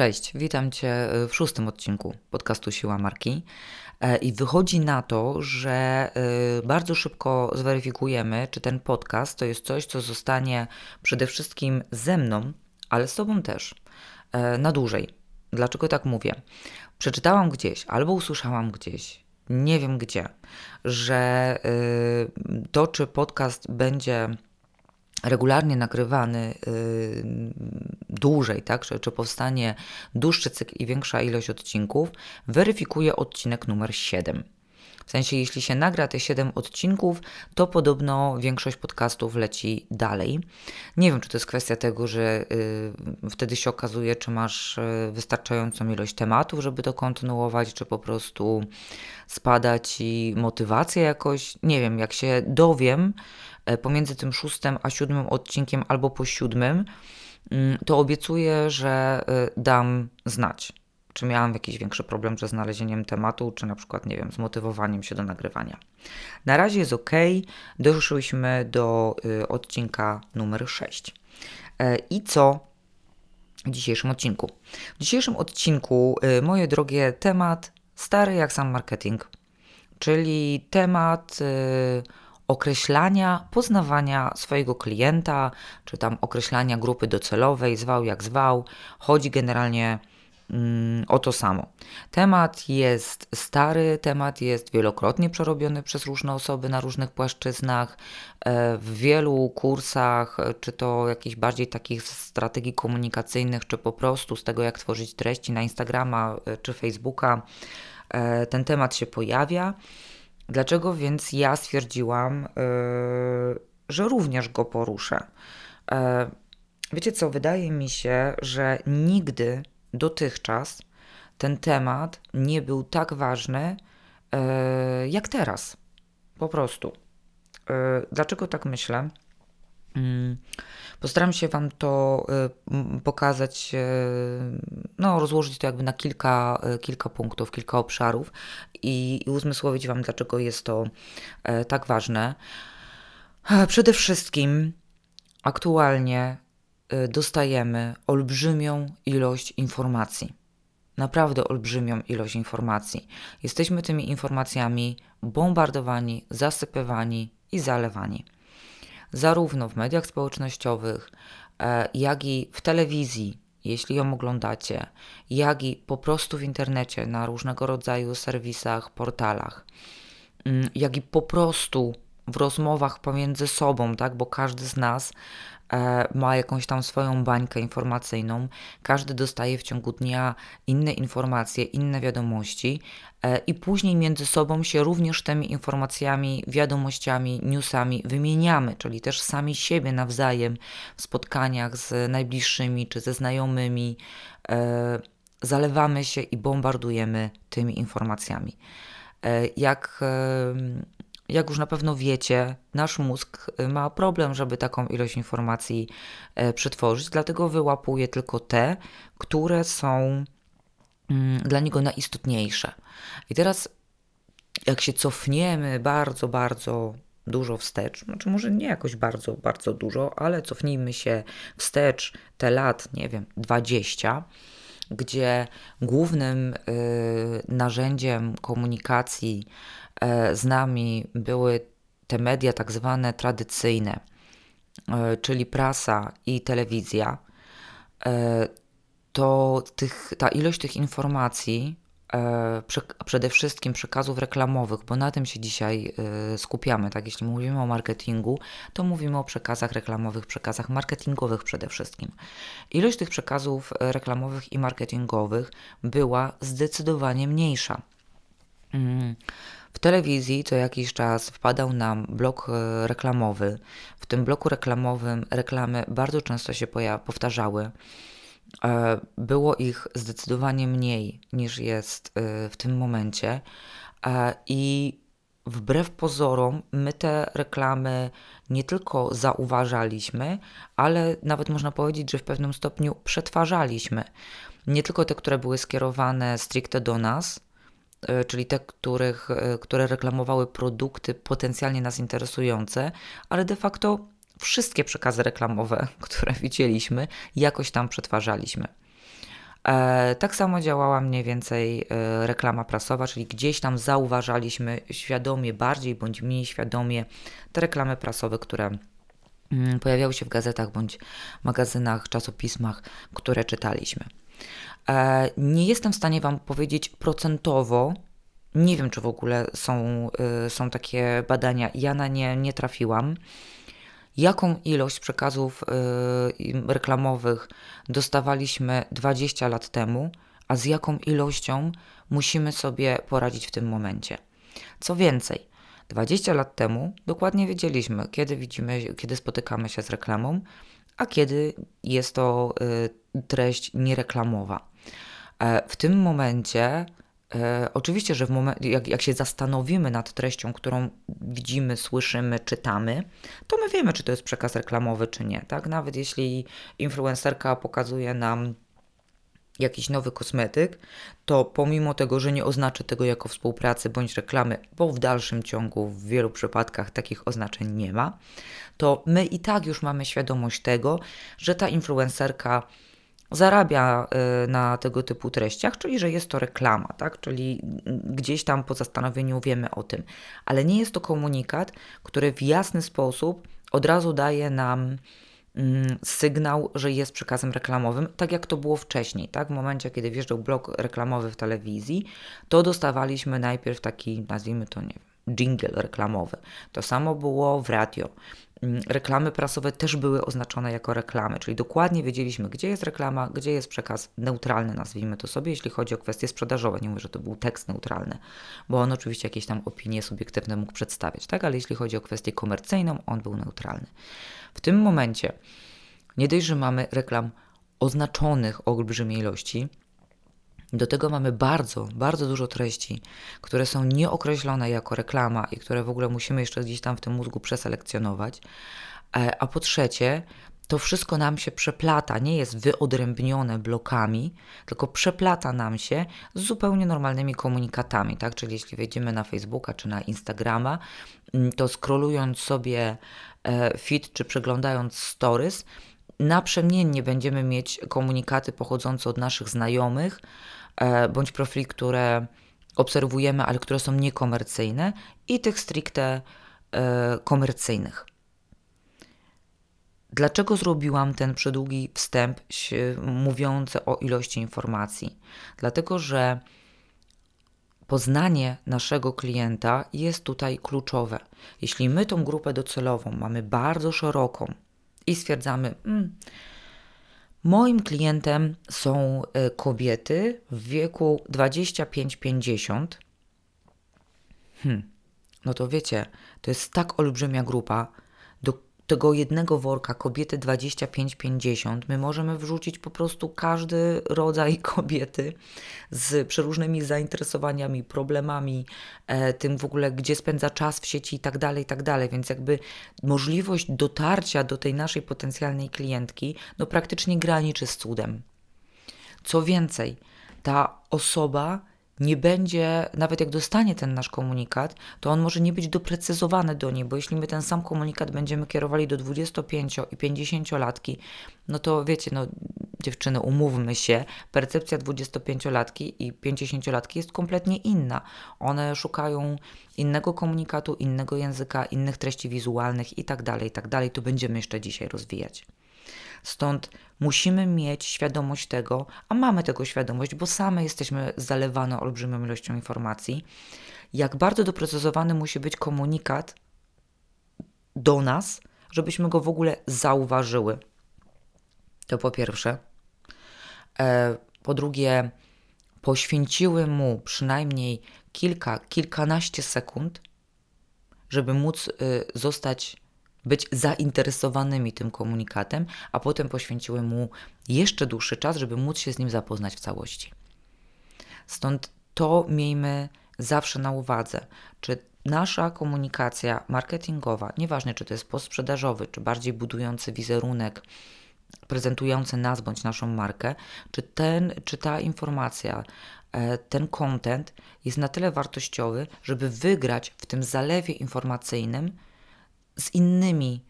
Cześć, witam Cię w szóstym odcinku podcastu Siła Marki. E, I wychodzi na to, że e, bardzo szybko zweryfikujemy, czy ten podcast to jest coś, co zostanie przede wszystkim ze mną, ale z Tobą też e, na dłużej. Dlaczego tak mówię? Przeczytałam gdzieś albo usłyszałam gdzieś, nie wiem gdzie, że to, czy podcast będzie regularnie nagrywany yy, dłużej, tak, czy, czy powstanie dłuższy cykl i większa ilość odcinków, weryfikuje odcinek numer 7. W sensie, jeśli się nagra te 7 odcinków, to podobno większość podcastów leci dalej. Nie wiem, czy to jest kwestia tego, że y, wtedy się okazuje, czy masz y, wystarczającą ilość tematów, żeby to kontynuować, czy po prostu spada ci motywacja jakoś. Nie wiem, jak się dowiem y, pomiędzy tym szóstym a siódmym odcinkiem albo po siódmym, mm, to obiecuję, że y, dam znać czy miałam jakiś większy problem ze znalezieniem tematu, czy na przykład, nie wiem, z motywowaniem się do nagrywania. Na razie jest ok, doszłyśmy do y, odcinka numer 6. E, I co w dzisiejszym odcinku? W dzisiejszym odcinku, y, moje drogie, temat stary jak sam marketing, czyli temat y, określania, poznawania swojego klienta, czy tam określania grupy docelowej, zwał jak zwał. Chodzi generalnie o to samo. Temat jest stary, temat jest wielokrotnie przerobiony przez różne osoby na różnych płaszczyznach, e, w wielu kursach, czy to jakichś bardziej takich strategii komunikacyjnych, czy po prostu z tego, jak tworzyć treści na Instagrama e, czy Facebooka, e, ten temat się pojawia. Dlaczego więc ja stwierdziłam, że również go poruszę? Wiecie co, wydaje mi się, że nigdy dotychczas ten temat nie był tak ważny e, jak teraz. Po prostu. E, dlaczego tak myślę? Mm, postaram się Wam to e, pokazać, no, rozłożyć to jakby na kilka, kilka punktów, kilka obszarów i, uzmysłowić Wam, dlaczego jest to tak ważne. Przede wszystkim aktualnie dostajemy olbrzymią ilość informacji. Naprawdę olbrzymią ilość informacji. Jesteśmy tymi informacjami bombardowani, zasypywani i zalewani. Zarówno w mediach społecznościowych, e, jak i w telewizji, jeśli ją oglądacie, jak i po prostu w internecie, na różnego rodzaju serwisach, portalach, mm, jak i po prostu w rozmowach pomiędzy sobą, tak, bo każdy z nas ma jakąś tam swoją bańkę informacyjną. Każdy dostaje w ciągu dnia inne informacje, inne wiadomości e, i później między sobą się również tymi informacjami, wiadomościami, newsami wymieniamy, czyli też sami siebie nawzajem w spotkaniach z najbliższymi czy ze znajomymi. E, zalewamy się i bombardujemy tymi informacjami. Jak jak już na pewno wiecie, nasz mózg y, ma problem, żeby taką ilość informacji e, przetworzyć, dlatego wyłapuje tylko te, które są mm, dla niego najistotniejsze. I teraz, jak się cofniemy bardzo, bardzo dużo wstecz, znaczy może nie jakoś bardzo, bardzo dużo, ale cofnijmy się wstecz te lat, nie wiem, 20, gdzie głównym y, narzędziem komunikacji z nami były te media tak zwane tradycyjne, e, czyli prasa i telewizja, e, to tych, ta ilość tych informacji, przede wszystkim przekazów reklamowych, bo na tym się dzisiaj skupiamy, tak? Jeśli mówimy o marketingu, to mówimy o przekazach reklamowych, przekazach marketingowych przede wszystkim. Ilość tych przekazów reklamowych i marketingowych była zdecydowanie mniejsza. W telewizji co jakiś czas wpadał nam blok e, reklamowy. W tym bloku reklamowym reklamy bardzo często się powtarzały. E, było ich zdecydowanie mniej niż jest e, w tym momencie. I wbrew pozorom, my te reklamy nie tylko zauważaliśmy, ale nawet można powiedzieć, że w pewnym stopniu przetwarzaliśmy. Nie tylko te, które były skierowane stricte do nas, czyli te, których, e, które reklamowały produkty potencjalnie nas interesujące, ale de facto wszystkie przekazy reklamowe, które widzieliśmy, jakoś tam przetwarzaliśmy. E, tak samo działała mniej więcej e, reklama prasowa, czyli gdzieś tam zauważaliśmy świadomie, bardziej bądź mniej świadomie te reklamy prasowe, które mm, pojawiały się w gazetach bądź magazynach, czasopismach, które czytaliśmy. E, nie jestem w stanie Wam powiedzieć procentowo, nie wiem, czy w ogóle są, y, są takie badania. Ja na nie nie trafiłam. Jaką ilość przekazów y, reklamowych dostawaliśmy 20 lat temu, a z jaką ilością musimy sobie poradzić w tym momencie? Co więcej, 20 lat temu dokładnie wiedzieliśmy, kiedy widzimy, kiedy spotykamy się z reklamą, a kiedy jest to y, treść niereklamowa. E, w tym momencie E, oczywiście, że w moment, jak, jak się zastanowimy nad treścią, którą widzimy, słyszymy, czytamy, to my wiemy, czy to jest przekaz reklamowy, czy nie. Tak? Nawet jeśli influencerka pokazuje nam jakiś nowy kosmetyk, to pomimo tego, że nie oznaczy tego jako współpracy bądź reklamy, bo w dalszym ciągu w wielu przypadkach takich oznaczeń nie ma, to my i tak już mamy świadomość tego, że ta influencerka zarabia y, na tego typu treściach, czyli że jest to reklama, tak? czyli gdzieś tam po zastanowieniu wiemy o tym, ale nie jest to komunikat, który w jasny sposób od razu daje nam mm, sygnał, że jest przekazem reklamowym, tak jak to było wcześniej, tak? W momencie, kiedy wjeżdżał blok reklamowy w telewizji, to dostawaliśmy najpierw taki, nazwijmy to, nie wiem, jingle reklamowy. To samo było w radio. Mm, reklamy prasowe też były oznaczone jako reklamy, czyli dokładnie wiedzieliśmy, gdzie jest reklama, gdzie jest przekaz neutralny, nazwijmy to sobie, jeśli chodzi o kwestie sprzedażowe. Nie mówię, że to był tekst neutralny, bo on oczywiście jakieś tam opinie subiektywne mógł przedstawiać, tak? Ale jeśli chodzi o kwestię komercyjną, on był neutralny. W tym momencie nie dość, że mamy reklam oznaczonych o olbrzymiej ilości, do tego mamy bardzo, bardzo dużo treści, które są nieokreślone jako reklama i które w ogóle musimy jeszcze gdzieś tam w tym mózgu przeselekcjonować. E, a po trzecie, to wszystko nam się przeplata, nie jest wyodrębnione blokami, tylko przeplata nam się z zupełnie normalnymi komunikatami, tak? Czyli jeśli wejdziemy na Facebooka czy na Instagrama, mm, to scrollując sobie e, feed czy przeglądając stories, naprzemiennie będziemy mieć komunikaty pochodzące od naszych znajomych, bądź profili, które obserwujemy, ale które są niekomercyjne i tych stricte e, komercyjnych. Dlaczego zrobiłam ten przedługi wstęp mówiący o ilości informacji? Dlatego, że poznanie naszego klienta jest tutaj kluczowe. Jeśli my tą grupę docelową mamy bardzo szeroką i stwierdzamy, mm, Moim klientem są e, kobiety w wieku 25-50. Hmm. No to wiecie, to jest tak olbrzymia grupa, tego jednego worka kobiety 25-50 my możemy wrzucić po prostu każdy rodzaj kobiety z przeróżnymi zainteresowaniami, problemami, e, tym w ogóle, gdzie spędza czas w sieci i tak dalej, i tak dalej. Więc jakby możliwość dotarcia do tej naszej potencjalnej klientki no praktycznie graniczy z cudem. Co więcej, ta osoba nie będzie, nawet jak dostanie ten nasz komunikat, to on może nie być doprecyzowany do niej, bo jeśli my ten sam komunikat będziemy kierowali do 25 i 50 latki, no to wiecie, no dziewczyny, umówmy się, percepcja 25-latki i 50-latki jest kompletnie inna. One szukają innego komunikatu, innego języka, innych treści wizualnych i tak dalej, i tak. To będziemy jeszcze dzisiaj rozwijać. Stąd musimy mieć świadomość tego, a mamy tego świadomość, bo same jesteśmy zalewane olbrzymią ilością informacji, jak bardzo doprecyzowany musi być komunikat do nas, żebyśmy go w ogóle zauważyły. To po pierwsze. E, po drugie, poświęciły mu przynajmniej kilka, kilkanaście sekund, żeby móc y, zostać być zainteresowanymi tym komunikatem, a potem poświęciły mu jeszcze dłuższy czas, żeby móc się z nim zapoznać w całości. Stąd to miejmy zawsze na uwadze, czy nasza komunikacja marketingowa, nieważne czy to jest postsprzedażowy, czy bardziej budujący wizerunek, prezentujący nas bądź naszą markę, czy, ten, czy ta informacja, e, ten content jest na tyle wartościowy, żeby wygrać w tym zalewie informacyjnym, z innymi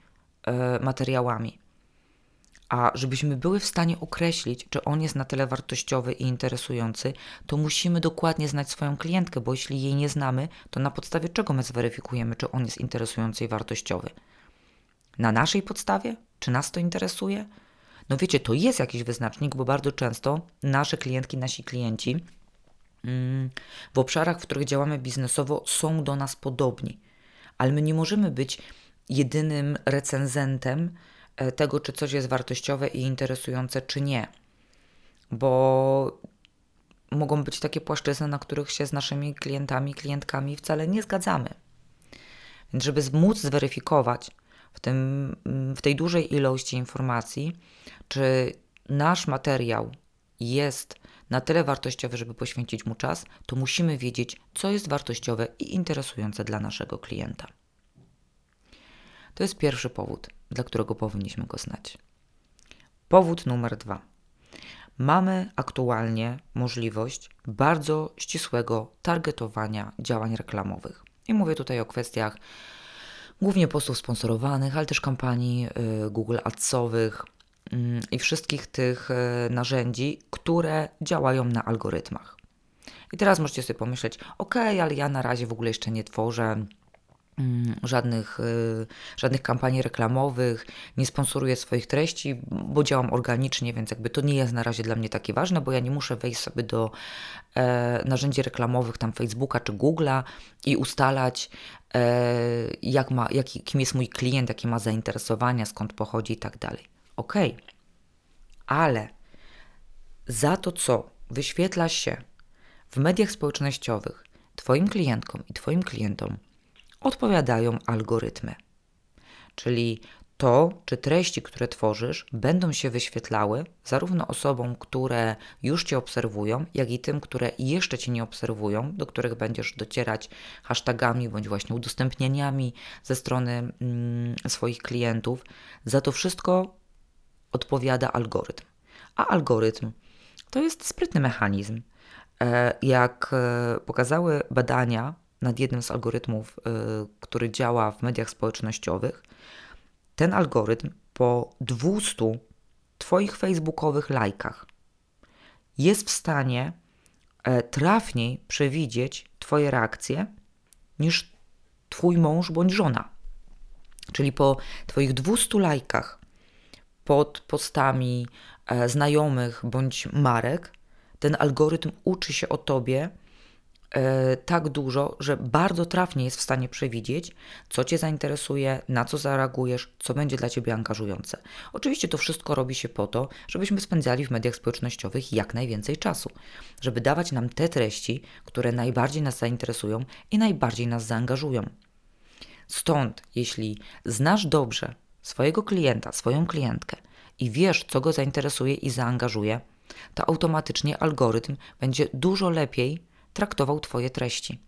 e, materiałami. A żebyśmy były w stanie określić, czy on jest na tyle wartościowy i interesujący, to musimy dokładnie znać swoją klientkę, bo jeśli jej nie znamy, to na podstawie czego my zweryfikujemy, czy on jest interesujący i wartościowy? Na naszej podstawie? Czy nas to interesuje? No wiecie, to jest jakiś wyznacznik, bo bardzo często nasze klientki, nasi klienci mm, w obszarach, w których działamy biznesowo, są do nas podobni, ale my nie możemy być jedynym recenzentem e, tego, czy coś jest wartościowe i interesujące, czy nie. Bo mogą być takie płaszczyzny, na których się z naszymi klientami, klientkami wcale nie zgadzamy. Więc, żeby móc zweryfikować w, tym, w tej dużej ilości informacji, czy nasz materiał jest na tyle wartościowy, żeby poświęcić mu czas, to musimy wiedzieć, co jest wartościowe i interesujące dla naszego klienta. To jest pierwszy powód, dla którego powinniśmy go znać. Powód numer dwa. Mamy aktualnie możliwość bardzo ścisłego targetowania działań reklamowych. I mówię tutaj o kwestiach głównie postów sponsorowanych, ale też kampanii y, Google Adsowych mm, i wszystkich tych y, narzędzi, które działają na algorytmach. I teraz możecie sobie pomyśleć, ok, ale ja na razie w ogóle jeszcze nie tworzę żadnych, y, żadnych kampanii reklamowych, nie sponsoruję swoich treści, bo działam organicznie, więc jakby to nie jest na razie dla mnie takie ważne, bo ja nie muszę wejść sobie do e, narzędzi reklamowych, tam Facebooka czy Google'a i ustalać, e, jak ma, jaki, kim jest mój klient, jakie ma zainteresowania, skąd pochodzi i tak dalej. Ok, ale za to, co wyświetla się w mediach społecznościowych Twoim klientkom i Twoim klientom, odpowiadają algorytmy. Czyli to, czy treści, które tworzysz, będą się wyświetlały zarówno osobom, które już Cię obserwują, jak i tym, które jeszcze Cię nie obserwują, do których będziesz docierać hashtagami bądź właśnie udostępnieniami ze strony mm, swoich klientów. Za to wszystko odpowiada algorytm. A algorytm to jest sprytny mechanizm. E, jak e, pokazały badania nad jednym z algorytmów, y, który działa w mediach społecznościowych, ten algorytm po 200 Twoich facebookowych lajkach jest w stanie e, trafniej przewidzieć Twoje reakcje niż Twój mąż bądź żona. Czyli po Twoich 200 lajkach pod postami e, znajomych bądź marek, ten algorytm uczy się o Tobie tak dużo, że bardzo trafnie jest w stanie przewidzieć, co Cię zainteresuje, na co zareagujesz, co będzie dla Ciebie angażujące. Oczywiście to wszystko robi się po to, żebyśmy spędzali w mediach społecznościowych jak najwięcej czasu, żeby dawać nam te treści, które najbardziej nas zainteresują i najbardziej nas zaangażują. Stąd, jeśli znasz dobrze swojego klienta, swoją klientkę i wiesz, co go zainteresuje i zaangażuje, to automatycznie algorytm będzie dużo lepiej traktował Twoje treści.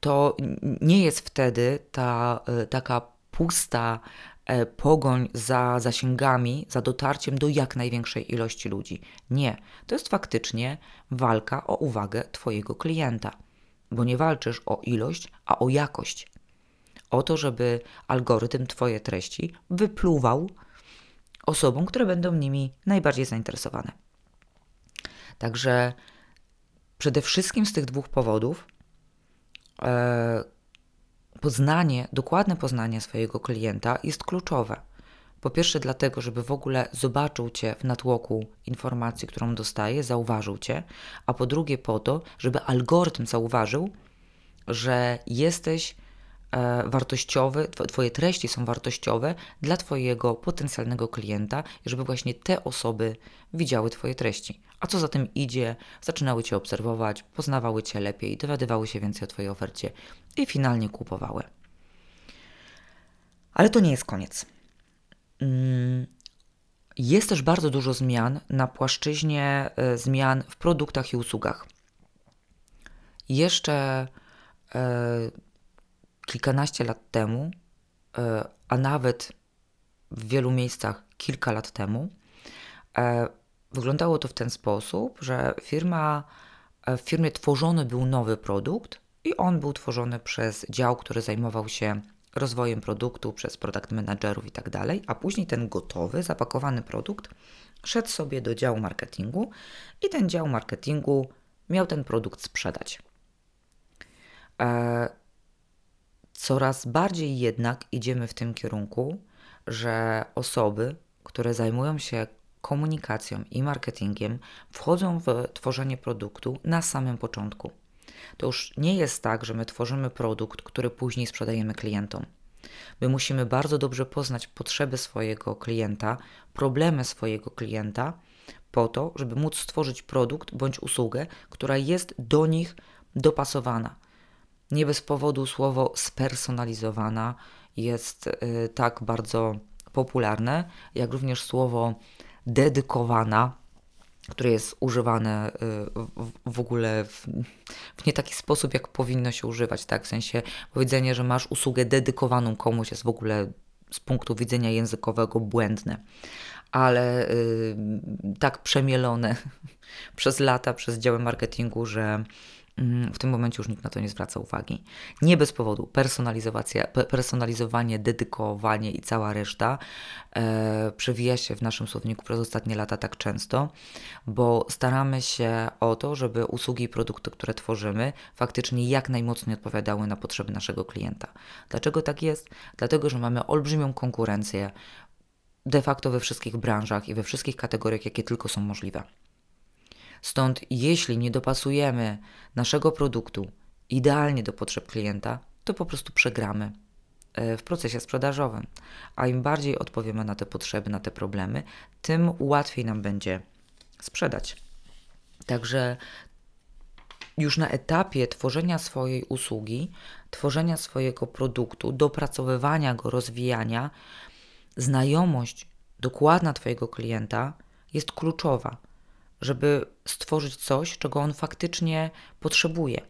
To nie jest wtedy ta e, taka pusta e, pogoń za zasięgami, za dotarciem do jak największej ilości ludzi. Nie, to jest faktycznie walka o uwagę Twojego klienta, bo nie walczysz o ilość, a o jakość. O to, żeby algorytm Twoje treści wypluwał osobom, które będą nimi najbardziej zainteresowane. Także Przede wszystkim z tych dwóch powodów e, poznanie, dokładne poznanie swojego klienta jest kluczowe. Po pierwsze, dlatego, żeby w ogóle zobaczył Cię w natłoku informacji, którą dostaje, zauważył Cię, a po drugie, po to, żeby algorytm zauważył, że jesteś e, wartościowy, Twoje treści są wartościowe dla Twojego potencjalnego klienta żeby właśnie te osoby widziały Twoje treści. A co za tym idzie, zaczynały Cię obserwować, poznawały Cię lepiej, dowiadywały się więcej o Twojej ofercie i finalnie kupowały. Ale to nie jest koniec. Mm, jest też bardzo dużo zmian na płaszczyźnie e, zmian w produktach i usługach. Jeszcze e, kilkanaście lat temu, e, a nawet w wielu miejscach kilka lat temu, Wyglądało to w ten sposób, że firma, e, w firmie tworzony był nowy produkt i on był tworzony przez dział, który zajmował się rozwojem produktu przez product managerów i tak dalej, a później ten gotowy, zapakowany produkt szedł sobie do działu marketingu i ten dział marketingu miał ten produkt sprzedać. E, coraz bardziej jednak idziemy w tym kierunku, że osoby, które zajmują się komunikacją i marketingiem, wchodzą w tworzenie produktu na samym początku. To już nie jest tak, że my tworzymy produkt, który później sprzedajemy klientom. My musimy bardzo dobrze poznać potrzeby swojego klienta, problemy swojego klienta, po to, żeby móc stworzyć produkt bądź usługę, która jest do nich dopasowana. Nie bez powodu słowo spersonalizowana jest y, tak bardzo popularne, jak również słowo dedykowana, które jest używane y, w ogóle w, w, nie taki sposób, jak powinno się używać, tak? W sensie powiedzenie, że masz usługę dedykowaną komuś jest w ogóle z punktu widzenia językowego błędne, ale y, tak przemielone przez lata, przez działy marketingu, że Mm, w tym momencie już nikt na to nie zwraca uwagi. Nie bez powodu personalizowanie, dedykowanie i cała reszta e, przewija się w naszym słowniku przez ostatnie lata tak często, bo staramy się o to, żeby usługi i produkty, które tworzymy, faktycznie jak najmocniej odpowiadały na potrzeby naszego klienta. Dlaczego tak jest? Dlatego, że mamy olbrzymią konkurencję de facto we wszystkich branżach i we wszystkich kategoriach, jakie tylko są możliwe. Stąd, jeśli nie dopasujemy naszego produktu idealnie do potrzeb klienta, to po prostu przegramy w procesie sprzedażowym. A im bardziej odpowiemy na te potrzeby, na te problemy, tym łatwiej nam będzie sprzedać. Także już na etapie tworzenia swojej usługi, tworzenia swojego produktu, dopracowywania go, rozwijania, znajomość dokładna Twojego klienta jest kluczowa żeby stworzyć coś, czego on faktycznie potrzebuje.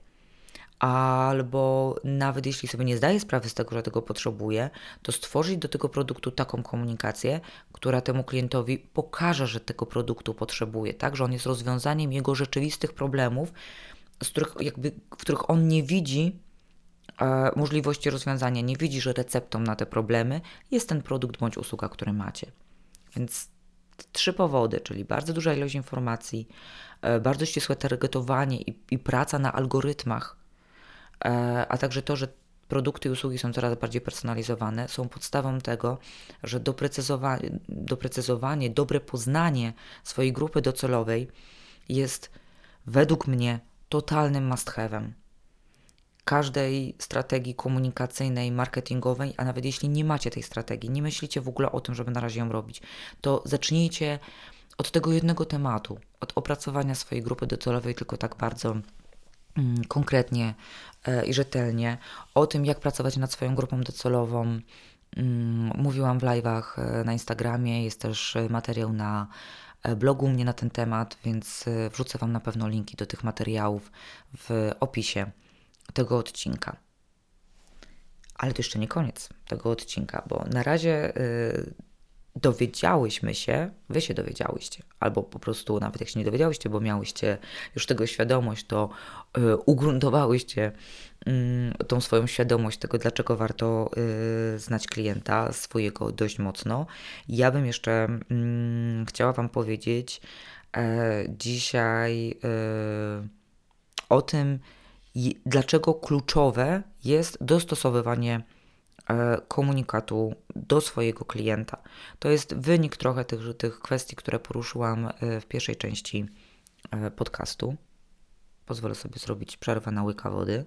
Albo nawet jeśli sobie nie zdaje sprawy z tego, że tego potrzebuje, to stworzyć do tego produktu taką komunikację, która temu klientowi pokaże, że tego produktu potrzebuje, tak, że on jest rozwiązaniem jego rzeczywistych problemów, z których, jakby, w których on nie widzi e, możliwości rozwiązania, nie widzi, że receptą na te problemy jest ten produkt bądź usługa, który macie. Więc trzy powody, czyli bardzo duża ilość informacji, e, bardzo ścisłe targetowanie i, i praca na algorytmach, a także to, że produkty i usługi są coraz bardziej personalizowane, są podstawą tego, że doprecyzowanie, doprecyzowanie dobre poznanie swojej grupy docelowej jest według mnie totalnym must have'em. Każdej strategii komunikacyjnej, marketingowej, a nawet jeśli nie macie tej strategii, nie myślicie w ogóle o tym, żeby na razie ją robić, to zacznijcie od tego jednego tematu, od opracowania swojej grupy docelowej, tylko tak bardzo konkretnie e, i rzetelnie, o tym, jak pracować nad swoją grupą docelową. Mm, mówiłam w live'ach e, na Instagramie, jest też materiał na e, blogu mnie na ten temat, więc wrzucę Wam na pewno linki do tych materiałów w opisie tego odcinka. Ale to jeszcze nie koniec tego odcinka, bo na razie dowiedziałyśmy się, wy się dowiedziałyście, albo po prostu nawet jak się nie dowiedziałyście, bo miałyście już tego świadomość, to yy, ugruntowałyście yy, tą swoją świadomość tego, dlaczego warto y, znać klienta swojego dość mocno. Ja bym jeszcze mm, chciała Wam powiedzieć e, dzisiaj y, o tym, dlaczego kluczowe jest dostosowywanie komunikatu do swojego klienta. To jest wynik trochę tych, tych kwestii, które poruszyłam e, w pierwszej części e, podcastu. Pozwolę sobie zrobić przerwę na łyka wody.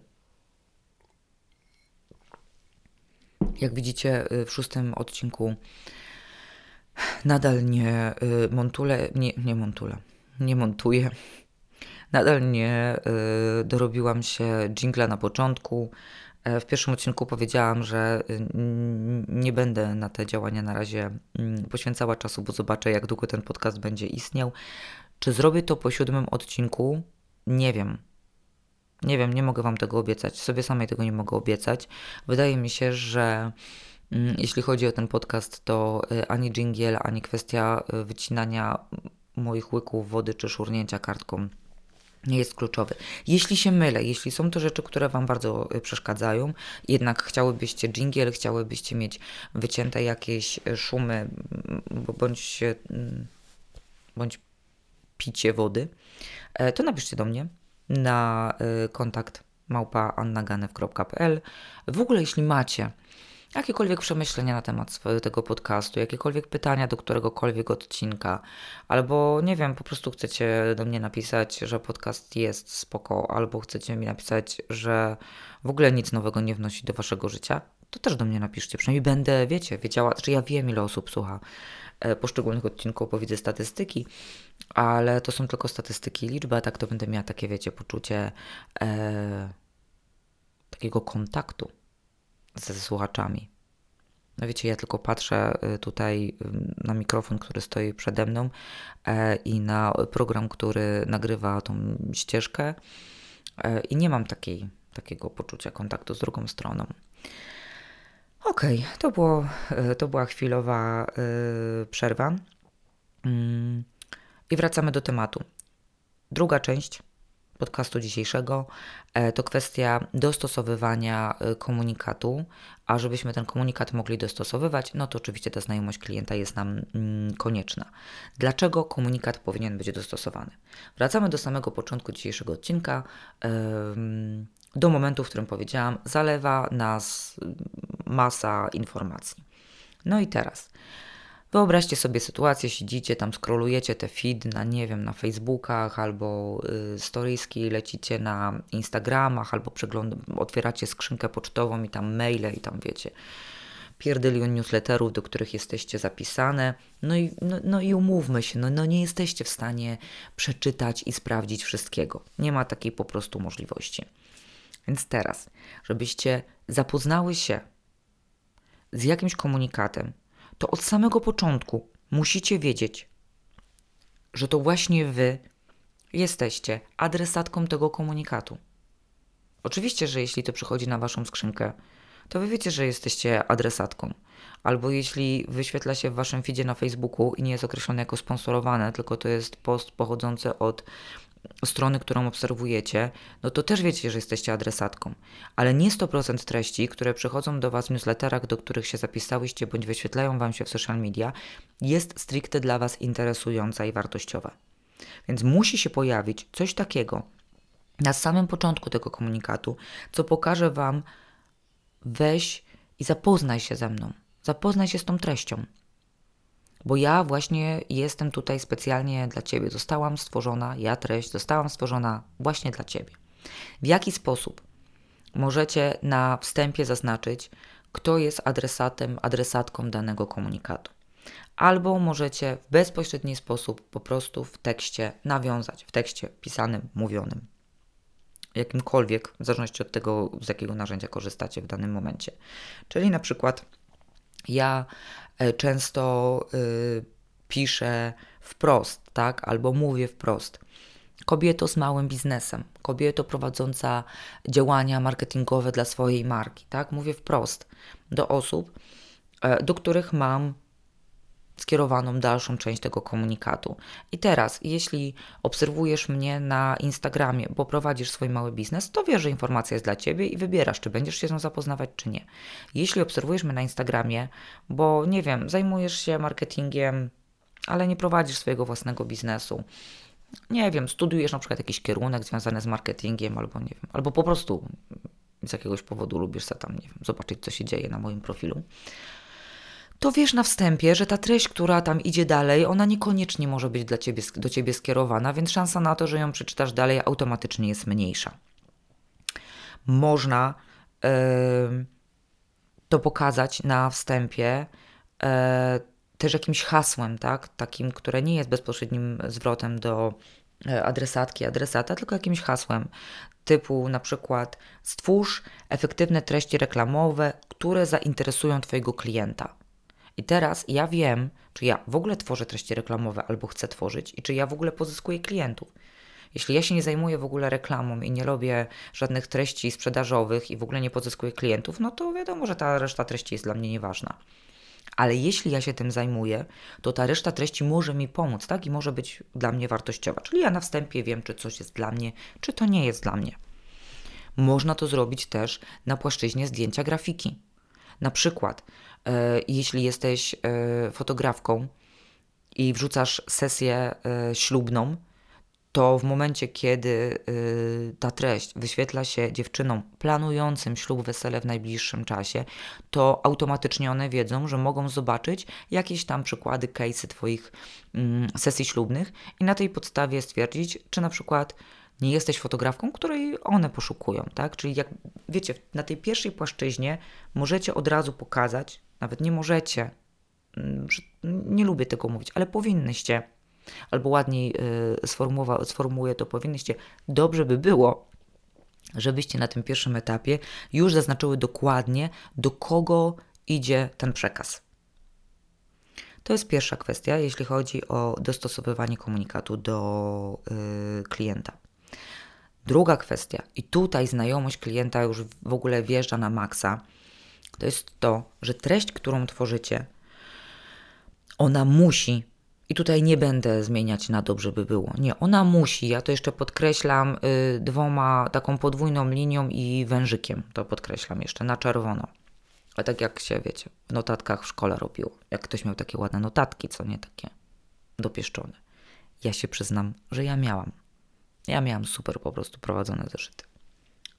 Jak widzicie, w szóstym odcinku nadal nie montule, nie, nie nie montuję Nadal nie dorobiłam się jingla na początku. E, w pierwszym odcinku powiedziałam, że y, nie będę na te działania na razie mm, poświęcała czasu, bo zobaczę, jak długo ten podcast będzie istniał. Czy zrobię to po siódmym odcinku? Nie wiem. Nie wiem, nie mogę Wam tego obiecać. Sobie samej tego nie mogę obiecać. Wydaje mi się, że mm, jeśli chodzi o ten podcast, to y, ani jingle, ani kwestia wycinania moich łyków wody czy szurnięcia kartką nie jest kluczowy. Jeśli się mylę, jeśli są to rzeczy, które Wam bardzo y, przeszkadzają, jednak chciałybyście jingle, chciałybyście mieć wycięte jakieś y, szumy, bądź, bądź picie wody, e, to napiszcie do mnie na y, kontakt małpaannaganew.pl. W ogóle, jeśli macie jakiekolwiek przemyślenia na temat tego podcastu, jakiekolwiek pytania do któregokolwiek odcinka, albo nie wiem, po prostu chcecie do mnie napisać, że podcast jest spoko, albo chcecie mi napisać, że w ogóle nic nowego nie wnosi do waszego życia, to też do mnie napiszcie. Przynajmniej będę, wiecie, wiedziała, czy ja wiem, ile osób słucha e, poszczególnych odcinków, bo widzę statystyki, ale to są tylko statystyki, liczba, a tak to będę miała takie, wiecie, poczucie e, takiego kontaktu ze słuchaczami. No wiecie, ja tylko patrzę y, tutaj y, na mikrofon, który stoi przede mną e, i na program, który nagrywa tą ścieżkę e, i nie mam takiej, takiego poczucia kontaktu z drugą stroną. Okej, okay, to, było, y, to była chwilowa przerwa. Mm, I wracamy do tematu. Druga część podcastu dzisiejszego e, to kwestia dostosowywania e, komunikatu, a żebyśmy ten komunikat mogli dostosowywać, no to oczywiście ta znajomość klienta jest nam mm, konieczna. Dlaczego komunikat powinien być dostosowany? Wracamy do samego początku dzisiejszego odcinka. Do momentu, w którym powiedziałam, zalewa nas masa informacji. No i teraz Wyobraźcie sobie sytuację, siedzicie tam, scrollujecie te feed na, nie wiem, na Facebookach albo y, storieski, lecicie na Instagramach albo otwieracie skrzynkę pocztową i tam maile i tam wiecie, pierdylion newsletterów, do których jesteście zapisane. No i, no, no i umówmy się, no, no nie jesteście w stanie przeczytać i sprawdzić wszystkiego. Nie ma takiej po prostu możliwości. Więc teraz, żebyście zapoznały się z jakimś komunikatem, to od samego początku musicie wiedzieć, że to właśnie wy jesteście adresatką tego komunikatu. Oczywiście, że jeśli to przychodzi na waszą skrzynkę, to wy wiecie, że jesteście adresatką. Albo jeśli wyświetla się w waszym feedzie na Facebooku i nie jest określone jako sponsorowane, tylko to jest post pochodzący od strony, którą obserwujecie, no to też wiecie, że jesteście adresatką. Ale nie 100% treści, które przychodzą do Was w newsletterach, do których się zapisałyście bądź wyświetlają Wam się w social media, jest stricte dla Was interesująca i wartościowa. Więc musi się pojawić coś takiego na samym początku tego komunikatu, co pokaże Wam, weź i zapoznaj się ze mną, zapoznaj się z tą treścią bo ja właśnie jestem tutaj specjalnie dla Ciebie. Zostałam stworzona, ja treść, zostałam stworzona właśnie dla Ciebie. W jaki sposób możecie na wstępie zaznaczyć, kto jest adresatem, adresatką danego komunikatu? Albo możecie w bezpośredni sposób po prostu w tekście nawiązać, w tekście pisanym, mówionym jakimkolwiek, w zależności od tego, z jakiego narzędzia korzystacie w danym momencie. Czyli na przykład ja e, często y, piszę wprost, tak, albo mówię wprost. Kobieto z małym biznesem, kobieto prowadząca działania marketingowe dla swojej marki, tak, mówię wprost do osób, e, do których mam skierowaną dalszą część tego komunikatu. I teraz, jeśli obserwujesz mnie na Instagramie, bo prowadzisz swój mały biznes, to wiesz, że informacja jest dla ciebie i wybierasz, czy będziesz się z nią zapoznawać, czy nie. Jeśli obserwujesz mnie na Instagramie, bo nie wiem, zajmujesz się marketingiem, ale nie prowadzisz swojego własnego biznesu, nie wiem, studiujesz na przykład jakiś kierunek związany z marketingiem, albo nie wiem, albo po prostu z jakiegoś powodu lubisz sobie tam, nie wiem, zobaczyć, co się dzieje na moim profilu to wiesz na wstępie, że ta treść, która tam idzie dalej, ona niekoniecznie może być dla ciebie, do ciebie skierowana, więc szansa na to, że ją przeczytasz dalej, automatycznie jest mniejsza. Można yy, to pokazać na wstępie yy, też jakimś hasłem, tak? takim, które nie jest bezpośrednim zwrotem do e, adresatki, adresata, tylko jakimś hasłem typu na przykład stwórz efektywne treści reklamowe, które zainteresują Twojego klienta. I teraz ja wiem, czy ja w ogóle tworzę treści reklamowe albo chcę tworzyć i czy ja w ogóle pozyskuję klientów. Jeśli ja się nie zajmuję w ogóle reklamą i nie robię żadnych treści sprzedażowych i w ogóle nie pozyskuję klientów, no to wiadomo, że ta reszta treści jest dla mnie nieważna. Ale jeśli ja się tym zajmuję, to ta reszta treści może mi pomóc, tak? I może być dla mnie wartościowa. Czyli ja na wstępie wiem, czy coś jest dla mnie, czy to nie jest dla mnie. Można to zrobić też na płaszczyźnie zdjęcia grafiki. Na przykład, jeśli jesteś e, fotografką i wrzucasz sesję e, ślubną, to w momencie, kiedy ta treść wyświetla się dziewczynom planującym ślub, wesele w najbliższym czasie, to automatycznie one wiedzą, że mogą zobaczyć jakieś tam przykłady, case'y Twoich y, sesji ślubnych i na tej podstawie stwierdzić, czy na przykład nie jesteś fotografką, której one poszukują, tak? Czyli jak wiecie, na tej pierwszej płaszczyźnie możecie od razu pokazać, nawet nie możecie, mm, nie lubię tego mówić, ale powinnyście albo ładniej y, sformułuję to, powinniście, dobrze by było, żebyście na tym pierwszym etapie już zaznaczyły dokładnie, do kogo idzie ten przekaz. To jest pierwsza kwestia, jeśli chodzi o dostosowywanie komunikatu do yy, klienta. Druga kwestia, i tutaj znajomość klienta już w ogóle wjeżdża na maksa, to jest to, że treść, którą tworzycie, ona musi i tutaj nie będę zmieniać na dobrze by było. Nie, ona musi, ja to jeszcze podkreślam y, dwoma, taką podwójną linią i wężykiem. To podkreślam jeszcze na czerwono. A tak jak się, wiecie, w notatkach w szkole robiło. Jak ktoś miał takie ładne notatki, co nie takie dopieszczone. Ja się przyznam, że ja miałam. Ja miałam super po prostu prowadzone zeszyty.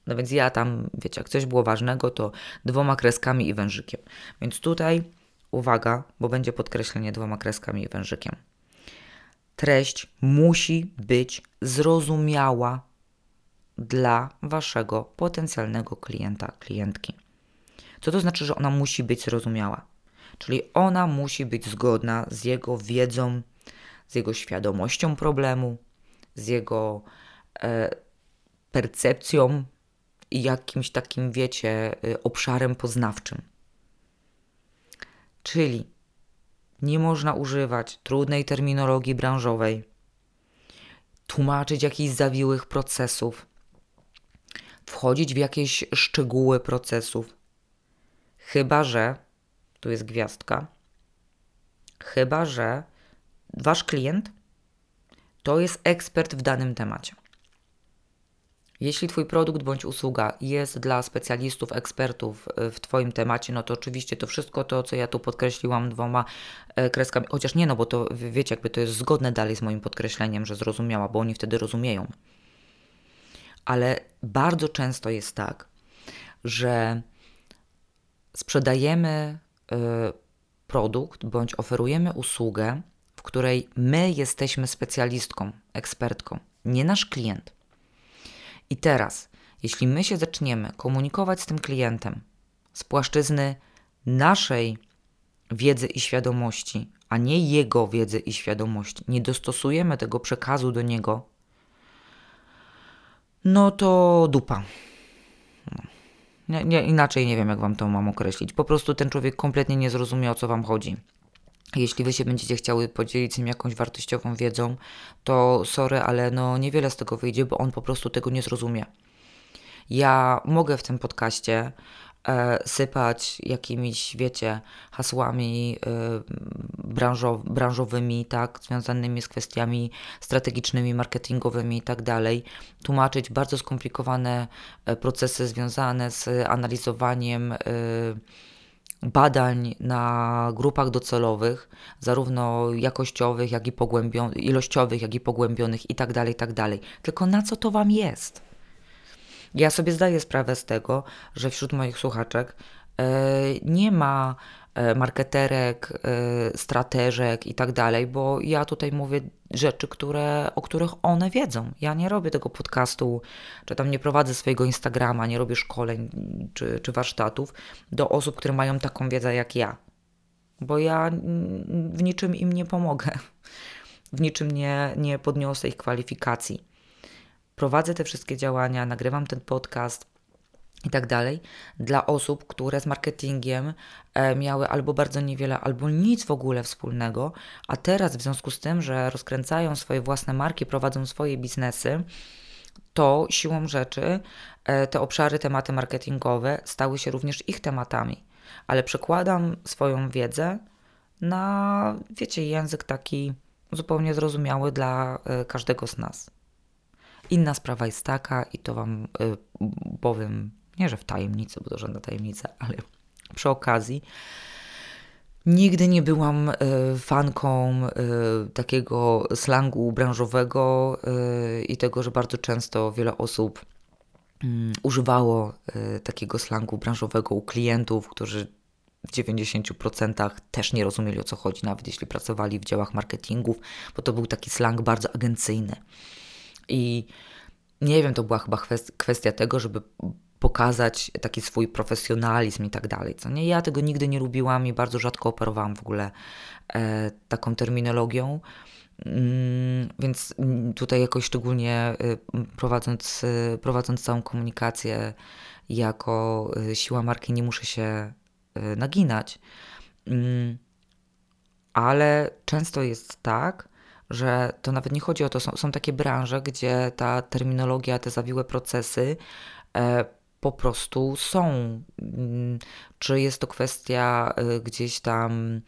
No więc ja tam, wiecie, jak coś było ważnego, to dwoma kreskami i wężykiem. Więc tutaj uwaga, bo będzie podkreślenie dwoma kreskami i wężykiem. Treść musi być zrozumiała dla waszego potencjalnego klienta, klientki. Co to znaczy, że ona musi być zrozumiała? Czyli ona musi być zgodna z jego wiedzą, z jego świadomością problemu, z jego e, percepcją jakimś takim, wiecie, e, obszarem poznawczym. Czyli nie można używać trudnej terminologii branżowej, tłumaczyć jakichś zawiłych procesów, wchodzić w jakieś szczegóły procesów. Chyba, że, tu jest gwiazdka, chyba, że wasz klient to jest ekspert w danym temacie. Jeśli Twój produkt bądź usługa jest dla specjalistów, ekspertów e, w Twoim temacie, no to oczywiście to wszystko to, co ja tu podkreśliłam dwoma e, kreskami, chociaż nie, no bo to wiecie, jakby to jest zgodne dalej z moim podkreśleniem, że zrozumiała, bo oni wtedy rozumieją. Ale bardzo często jest tak, że sprzedajemy e, produkt bądź oferujemy usługę, w której my jesteśmy specjalistką, ekspertką, nie nasz klient. I teraz, jeśli my się zaczniemy komunikować z tym klientem z płaszczyzny naszej wiedzy i świadomości, a nie jego wiedzy i świadomości, nie dostosujemy tego przekazu do niego, no to dupa. No. Nie, nie, inaczej nie wiem, jak wam to mam określić. Po prostu ten człowiek kompletnie nie zrozumie, o co wam chodzi. Jeśli wy się będziecie chciały podzielić z nim jakąś wartościową wiedzą, to sorry, ale no niewiele z tego wyjdzie, bo on po prostu tego nie zrozumie. Ja mogę w tym podcaście e, sypać jakimiś, wiecie, hasłami e, branżow, branżowymi, tak, związanymi z kwestiami strategicznymi, marketingowymi i tak dalej, tłumaczyć bardzo skomplikowane e, procesy związane z analizowaniem e, badań na grupach docelowych, zarówno jakościowych, jak i pogłębionych, ilościowych, jak i pogłębionych i tak dalej, tak. Tylko na co to Wam jest? Ja sobie zdaję sprawę z tego, że wśród moich słuchaczek yy, nie ma marketerek, e, strateżek i tak dalej, bo ja tutaj mówię rzeczy, które, o których one wiedzą. Ja nie robię tego podcastu, czy tam nie prowadzę swojego Instagrama, nie robię szkoleń czy, czy warsztatów do osób, które mają taką wiedzę jak ja. Bo ja w niczym im nie pomogę, w niczym nie, nie podniosę ich kwalifikacji. Prowadzę te wszystkie działania, nagrywam ten podcast, i tak dalej, dla osób, które z marketingiem e, miały albo bardzo niewiele, albo nic w ogóle wspólnego, a teraz w związku z tym, że rozkręcają swoje własne marki, prowadzą swoje biznesy, to siłą rzeczy e, te obszary, tematy marketingowe stały się również ich tematami. ale przekładam swoją wiedzę na, wiecie, język taki zupełnie zrozumiały dla y, każdego z nas. Inna sprawa jest taka, i to Wam powiem, nie że w tajemnicy, bo to żadna tajemnica, ale przy okazji, Nigdy nie byłam y, fanką y, takiego slangu branżowego y, i tego, że bardzo często wiele osób mm, używało takiego slangu branżowego u klientów, którzy w 90% też nie rozumieli o co chodzi, nawet jeśli pracowali w działach marketingów, bo to był taki slang bardzo agencyjny. I nie wiem, to była chyba kwestia tego, żeby pokazać taki swój profesjonalizm i tak dalej. Co nie? Ja tego nigdy nie lubiłam i bardzo rzadko operowałam w ogóle e, taką terminologią. Mm, więc tutaj jakoś szczególnie y, prowadząc, y, prowadząc całą komunikację jako y, siła marki nie muszę się naginać. Mm, ale często jest tak, że to nawet nie chodzi o to, są, są takie branże, gdzie ta terminologia, te zawiłe procesy e, po prostu są. Mm, czy jest to kwestia y, gdzieś tam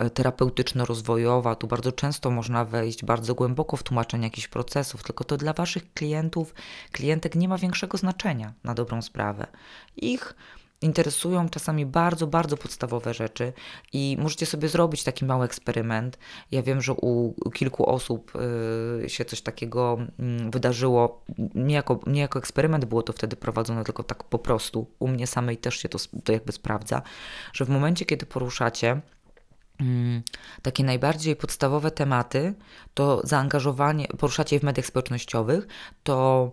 y, terapeutyczno-rozwojowa, tu bardzo często można wejść bardzo głęboko w tłumaczenie jakichś procesów, tylko to dla Waszych klientów, klientek nie ma większego znaczenia na dobrą sprawę. Ich interesują czasami bardzo, bardzo podstawowe rzeczy i możecie sobie zrobić taki mały eksperyment. Ja wiem, że u kilku osób y, się coś takiego y, wydarzyło. Nie jako, nie jako eksperyment było to wtedy prowadzone, tylko tak po prostu. U mnie samej też się to, to jakby sprawdza, że w momencie, kiedy poruszacie mm, takie najbardziej podstawowe tematy, to zaangażowanie, poruszacie je w mediach społecznościowych, to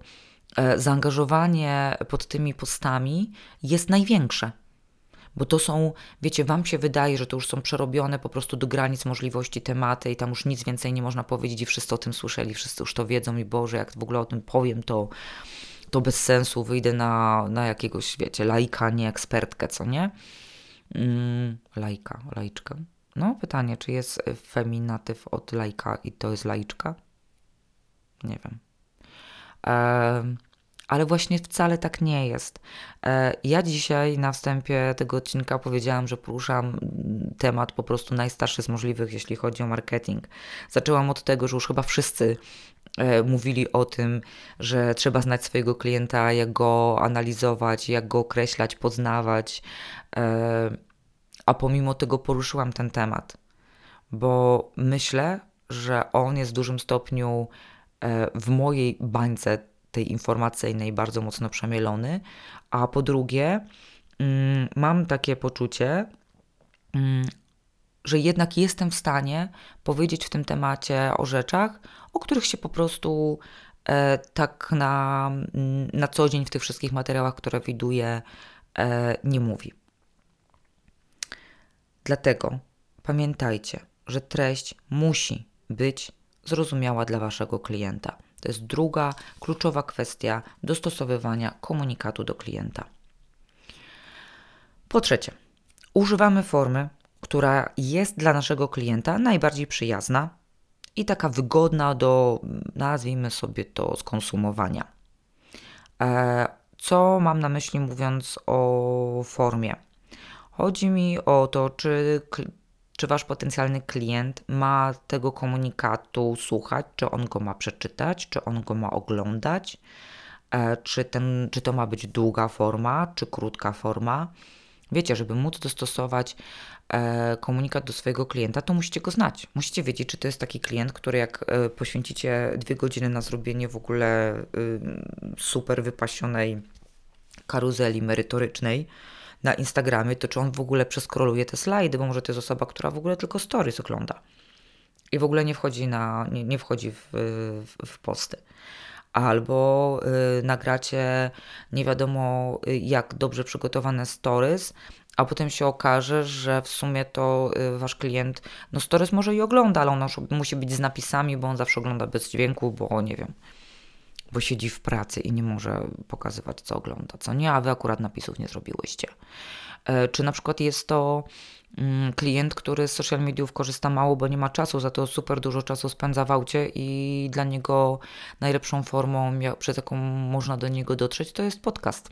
zaangażowanie pod tymi postami jest największe. Bo to są, wiecie, Wam się wydaje, że to już są przerobione po prostu do granic możliwości tematy i tam już nic więcej nie można powiedzieć i wszyscy o tym słyszeli, wszyscy już to wiedzą i Boże, jak w ogóle o tym powiem, to, to bez sensu, wyjdę na, na jakiegoś, wiecie, laika, nie ekspertkę, co nie? Mm, laika, laiczkę. No, pytanie, czy jest feminatyw od laika i to jest laiczka? Nie wiem. Ehm, ale właśnie wcale tak nie jest. E, ja dzisiaj na wstępie tego odcinka powiedziałam, że poruszam temat po prostu najstarszy z możliwych, jeśli chodzi o marketing. Zaczęłam od tego, że już chyba wszyscy e, mówili o tym, że trzeba znać swojego klienta, jak go analizować, jak go określać, poznawać. E, a pomimo tego poruszyłam ten temat, bo myślę, że on jest w dużym stopniu w mojej bańce tej informacyjnej bardzo mocno przemielony, a po drugie, mm, mam takie poczucie, mm, że jednak jestem w stanie powiedzieć w tym temacie o rzeczach, o których się po prostu e, tak na, mm, na co dzień w tych wszystkich materiałach, które widuję, e, nie mówi. Dlatego pamiętajcie, że treść musi być zrozumiała dla waszego klienta. To jest druga kluczowa kwestia dostosowywania komunikatu do klienta. Po trzecie, używamy formy, która jest dla naszego klienta najbardziej przyjazna i taka wygodna do, nazwijmy sobie to, skonsumowania. E, co mam na myśli mówiąc o formie? Chodzi mi o to, czy czy wasz potencjalny klient ma tego komunikatu słuchać, czy on go ma przeczytać, czy on go ma oglądać, e, czy, ten, czy to ma być długa forma, czy krótka forma. Wiecie, żeby móc dostosować e, komunikat do swojego klienta, to musicie go znać. Musicie wiedzieć, czy to jest taki klient, który jak e, poświęcicie dwie godziny na zrobienie w ogóle super wypasionej karuzeli merytorycznej, na Instagramie, to czy on w ogóle przeskroluje te slajdy, bo może to jest osoba, która w ogóle tylko stories ogląda i w ogóle nie wchodzi, na, nie, nie wchodzi w, w, w posty. Albo y, nagracie nie wiadomo y, jak dobrze przygotowane stories, a potem się okaże, że w sumie to y, wasz klient, no stories może i ogląda, ale on musi być z napisami, bo on zawsze ogląda bez dźwięku, bo nie wiem, bo siedzi w pracy i nie może pokazywać, co ogląda, co nie, a wy akurat napisów nie zrobiłyście. E, czy na przykład jest to mm, klient, który z social mediów korzysta mało, bo nie ma czasu, za to super dużo czasu spędza w aucie i dla niego najlepszą formą, przez jaką można do niego dotrzeć, to jest podcast.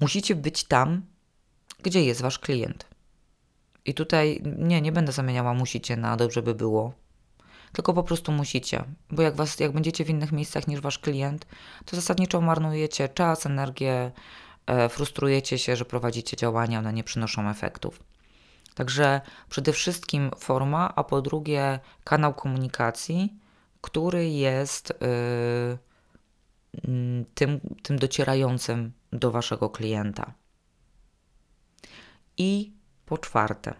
Musicie być tam, gdzie jest wasz klient. I tutaj nie, nie będę zamieniała musicie na dobrze by było, tylko po prostu musicie, bo jak, was, jak będziecie w innych miejscach niż wasz klient, to zasadniczo marnujecie czas, energię, e, frustrujecie się, że prowadzicie działania, one nie przynoszą efektów. Także przede wszystkim forma, a po drugie kanał komunikacji, który jest yy, tym, tym docierającym do waszego klienta. I po czwarte,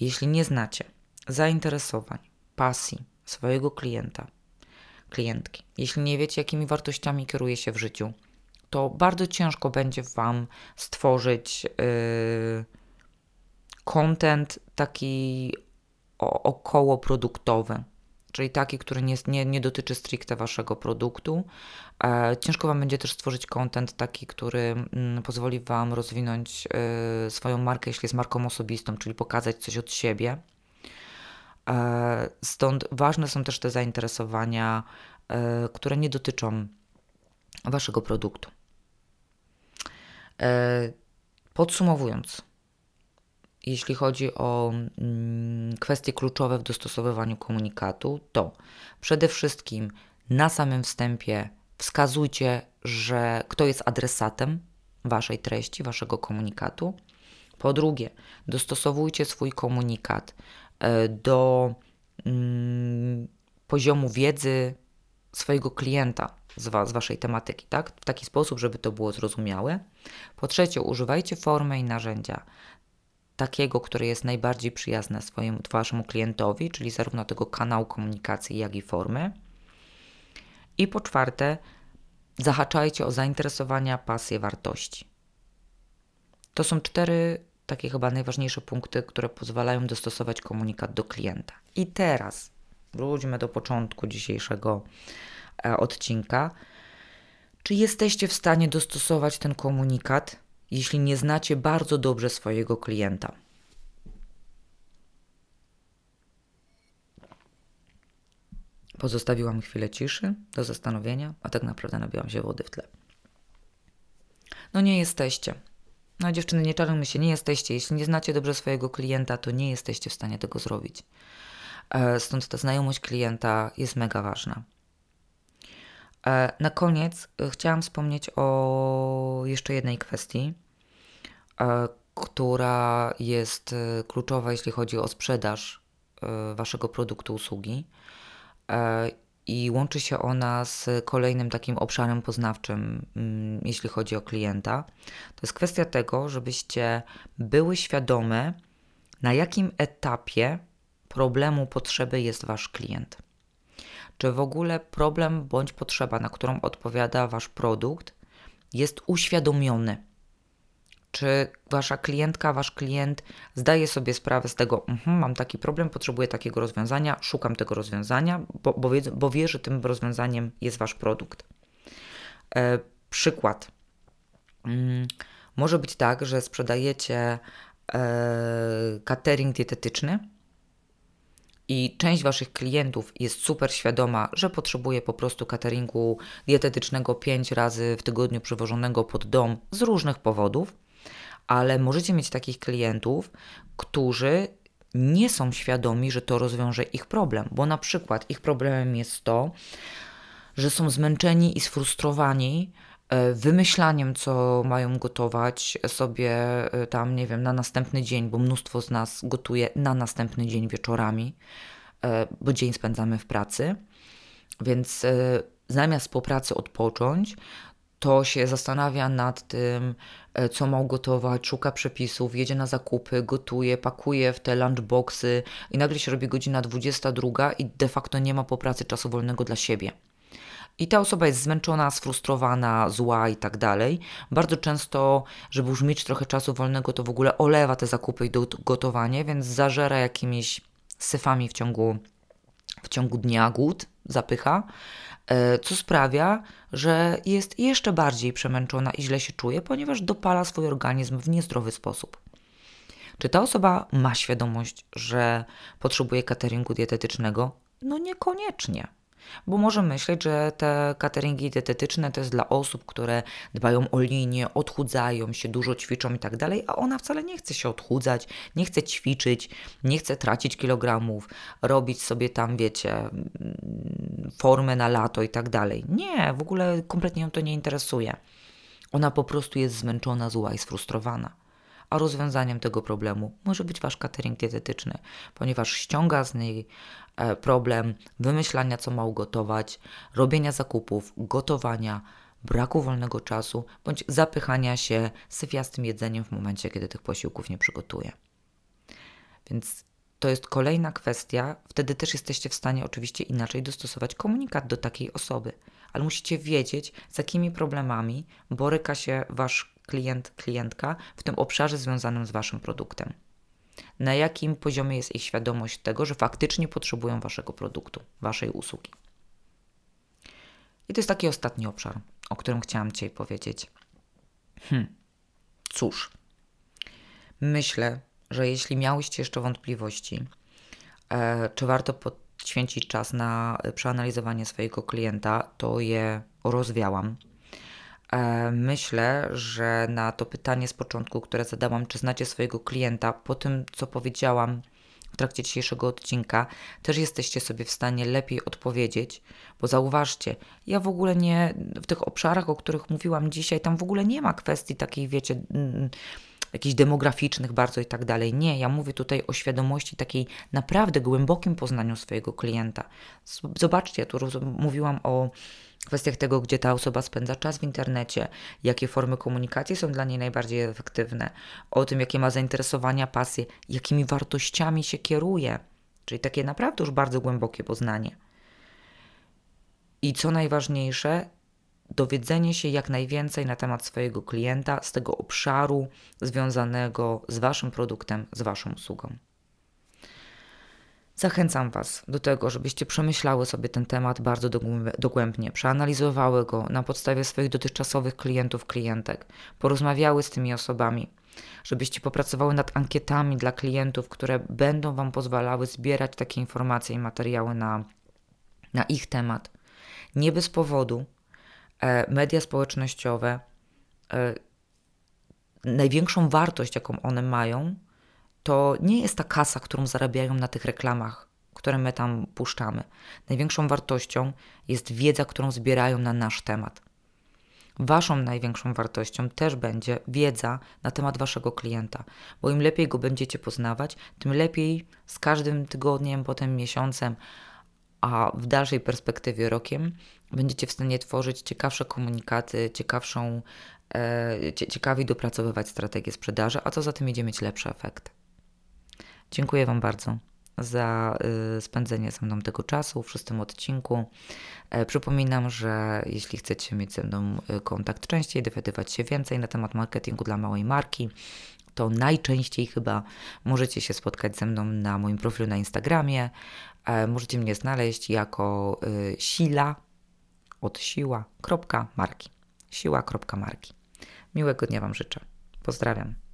jeśli nie znacie zainteresowań, pasji swojego klienta, klientki, jeśli nie wiecie, jakimi wartościami kieruje się w życiu, to bardzo ciężko będzie Wam stworzyć yy, content taki około produktowy, czyli taki, który nie, nie, nie dotyczy stricte Waszego produktu. E, ciężko Wam będzie też stworzyć content taki, który mm, pozwoli Wam rozwinąć y, swoją markę, jeśli jest marką osobistą, czyli pokazać coś od siebie. E, stąd ważne są też te zainteresowania, e, które nie dotyczą Waszego produktu. E, podsumowując, jeśli chodzi o mm, kwestie kluczowe w dostosowywaniu komunikatu, to przede wszystkim na samym wstępie wskazujcie, że kto jest adresatem waszej treści, waszego komunikatu. Po drugie, dostosowujcie swój komunikat do mm, poziomu wiedzy swojego klienta z, wa z waszej tematyki, tak? W taki sposób, żeby to było zrozumiałe. Po trzecie, używajcie formy i narzędzia takiego, które jest najbardziej przyjazne swojemu waszemu klientowi, czyli zarówno tego kanału komunikacji, jak i formy. I po czwarte, zahaczajcie o zainteresowania, pasje, wartości. To są cztery takie chyba najważniejsze punkty, które pozwalają dostosować komunikat do klienta. I teraz wróćmy do początku dzisiejszego e, odcinka. Czy jesteście w stanie dostosować ten komunikat jeśli nie znacie bardzo dobrze swojego klienta. Pozostawiłam chwilę ciszy do zastanowienia, a tak naprawdę nabiłam się wody w tle. No nie jesteście. No dziewczyny, nie czarujmy się, nie jesteście. Jeśli nie znacie dobrze swojego klienta, to nie jesteście w stanie tego zrobić. E, stąd ta znajomość klienta jest mega ważna. E, na koniec e, chciałam wspomnieć o jeszcze jednej kwestii, która jest kluczowa, jeśli chodzi o sprzedaż Waszego produktu, usługi. I łączy się ona z kolejnym takim obszarem poznawczym, mm, jeśli chodzi o klienta. To jest kwestia tego, żebyście były świadome, na jakim etapie problemu, potrzeby jest Wasz klient czy w ogóle problem bądź potrzeba, na którą odpowiada Wasz produkt, jest uświadomiony. Czy Wasza klientka, Wasz klient zdaje sobie sprawę z tego, mhm, mam taki problem, potrzebuję takiego rozwiązania, szukam tego rozwiązania, bo, bo, wie, bo wie, że tym rozwiązaniem jest Wasz produkt. E, przykład. Mm, może być tak, że sprzedajecie e, catering dietetyczny, i część Waszych klientów jest super świadoma, że potrzebuje po prostu cateringu dietetycznego 5 razy w tygodniu przywożonego pod dom z różnych powodów, ale możecie mieć takich klientów, którzy nie są świadomi, że to rozwiąże ich problem, bo na przykład ich problemem jest to, że są zmęczeni i sfrustrowani E, wymyślaniem, co mają gotować sobie e, tam, nie wiem, na następny dzień, bo mnóstwo z nas gotuje na następny dzień wieczorami, e, bo dzień spędzamy w pracy. Więc zamiast po pracy odpocząć, to się zastanawia nad tym, co ma gotować, szuka przepisów, jedzie na zakupy, gotuje, pakuje w te lunchboxy i nagle się robi godzina 22 i de facto nie ma po pracy czasu wolnego dla siebie i ta osoba jest zmęczona, sfrustrowana, zła i tak dalej. Bardzo często, żeby już mieć trochę czasu wolnego, to w ogóle olewa te zakupy i gotowanie, więc zażera jakimiś syfami w ciągu, ciągu dnia, głód, zapycha, e, co sprawia, że jest jeszcze bardziej przemęczona i źle się czuje, ponieważ dopala swój organizm w niezdrowy sposób. Czy ta osoba ma świadomość, że potrzebuje cateringu dietetycznego? No niekoniecznie. Bo może myśleć, że te cateringi dietetyczne to jest dla osób, które dbają o linię, odchudzają się, dużo ćwiczą i tak dalej, a ona wcale nie chce się odchudzać, nie chce ćwiczyć, nie chce tracić kilogramów, robić sobie tam, wiecie, formę na lato i tak dalej. Nie, w ogóle kompletnie ją to nie interesuje. Ona po prostu jest zmęczona, zła i sfrustrowana a rozwiązaniem tego problemu może być Wasz catering dietetyczny, ponieważ ściąga z niej problem wymyślania, co ma ugotować, robienia zakupów, gotowania, braku wolnego czasu bądź zapychania się syfiastym jedzeniem w momencie, kiedy tych posiłków nie przygotuje. Więc to jest kolejna kwestia. Wtedy też jesteście w stanie oczywiście inaczej dostosować komunikat do takiej osoby, ale musicie wiedzieć, z jakimi problemami boryka się wasz klient, klientka w tym obszarze związanym z Waszym produktem. Na jakim poziomie jest ich świadomość tego, że faktycznie potrzebują Waszego produktu, Waszej usługi. I to jest taki ostatni obszar, o którym chciałam dzisiaj powiedzieć. Hmm. Cóż, myślę, że jeśli miałyście jeszcze wątpliwości, e, czy warto poświęcić czas na przeanalizowanie swojego klienta, to je rozwiałam myślę, że na to pytanie z początku, które zadałam, czy znacie swojego klienta, po tym co powiedziałam w trakcie dzisiejszego odcinka, też jesteście sobie w stanie lepiej odpowiedzieć, bo zauważcie, ja w ogóle nie, w tych obszarach, o których mówiłam dzisiaj, tam w ogóle nie ma kwestii takiej, wiecie, jakichś demograficznych bardzo i tak dalej. Nie, ja mówię tutaj o świadomości takiej naprawdę głębokim poznaniu swojego klienta. Zobaczcie, tu mówiłam o kwestiach tego, gdzie ta osoba spędza czas w internecie, jakie formy komunikacji są dla niej najbardziej efektywne, o tym, jakie ma zainteresowania, pasje, jakimi wartościami się kieruje, czyli takie naprawdę już bardzo głębokie poznanie. I co najważniejsze, dowiedzenie się jak najwięcej na temat swojego klienta z tego obszaru związanego z Waszym produktem, z Waszą usługą. Zachęcam Was do tego, żebyście przemyślały sobie ten temat bardzo dogłębnie, przeanalizowały go na podstawie swoich dotychczasowych klientów, klientek, porozmawiały z tymi osobami, żebyście popracowały nad ankietami dla klientów, które będą Wam pozwalały zbierać takie informacje i materiały na, na ich temat. Nie bez powodu e, media społecznościowe, e, największą wartość, jaką one mają, to nie jest ta kasa, którą zarabiają na tych reklamach, które my tam puszczamy. Największą wartością jest wiedza, którą zbierają na nasz temat. Waszą największą wartością też będzie wiedza na temat waszego klienta, bo im lepiej go będziecie poznawać, tym lepiej z każdym tygodniem, potem miesiącem, a w dalszej perspektywie rokiem będziecie w stanie tworzyć ciekawsze komunikaty, ciekawszą, e, ciekawiej dopracowywać strategię sprzedaży, a co za tym idzie mieć lepszy efekt. Dziękuję Wam bardzo za y, spędzenie ze mną tego czasu w szóstym odcinku. E, przypominam, że jeśli chcecie mieć ze mną y, kontakt częściej, dowiadywać się więcej na temat marketingu dla małej marki, to najczęściej chyba możecie się spotkać ze mną na moim profilu na Instagramie. E, możecie mnie znaleźć jako y, sila od siła.marki. Siła.marki. Miłego dnia Wam życzę. Pozdrawiam.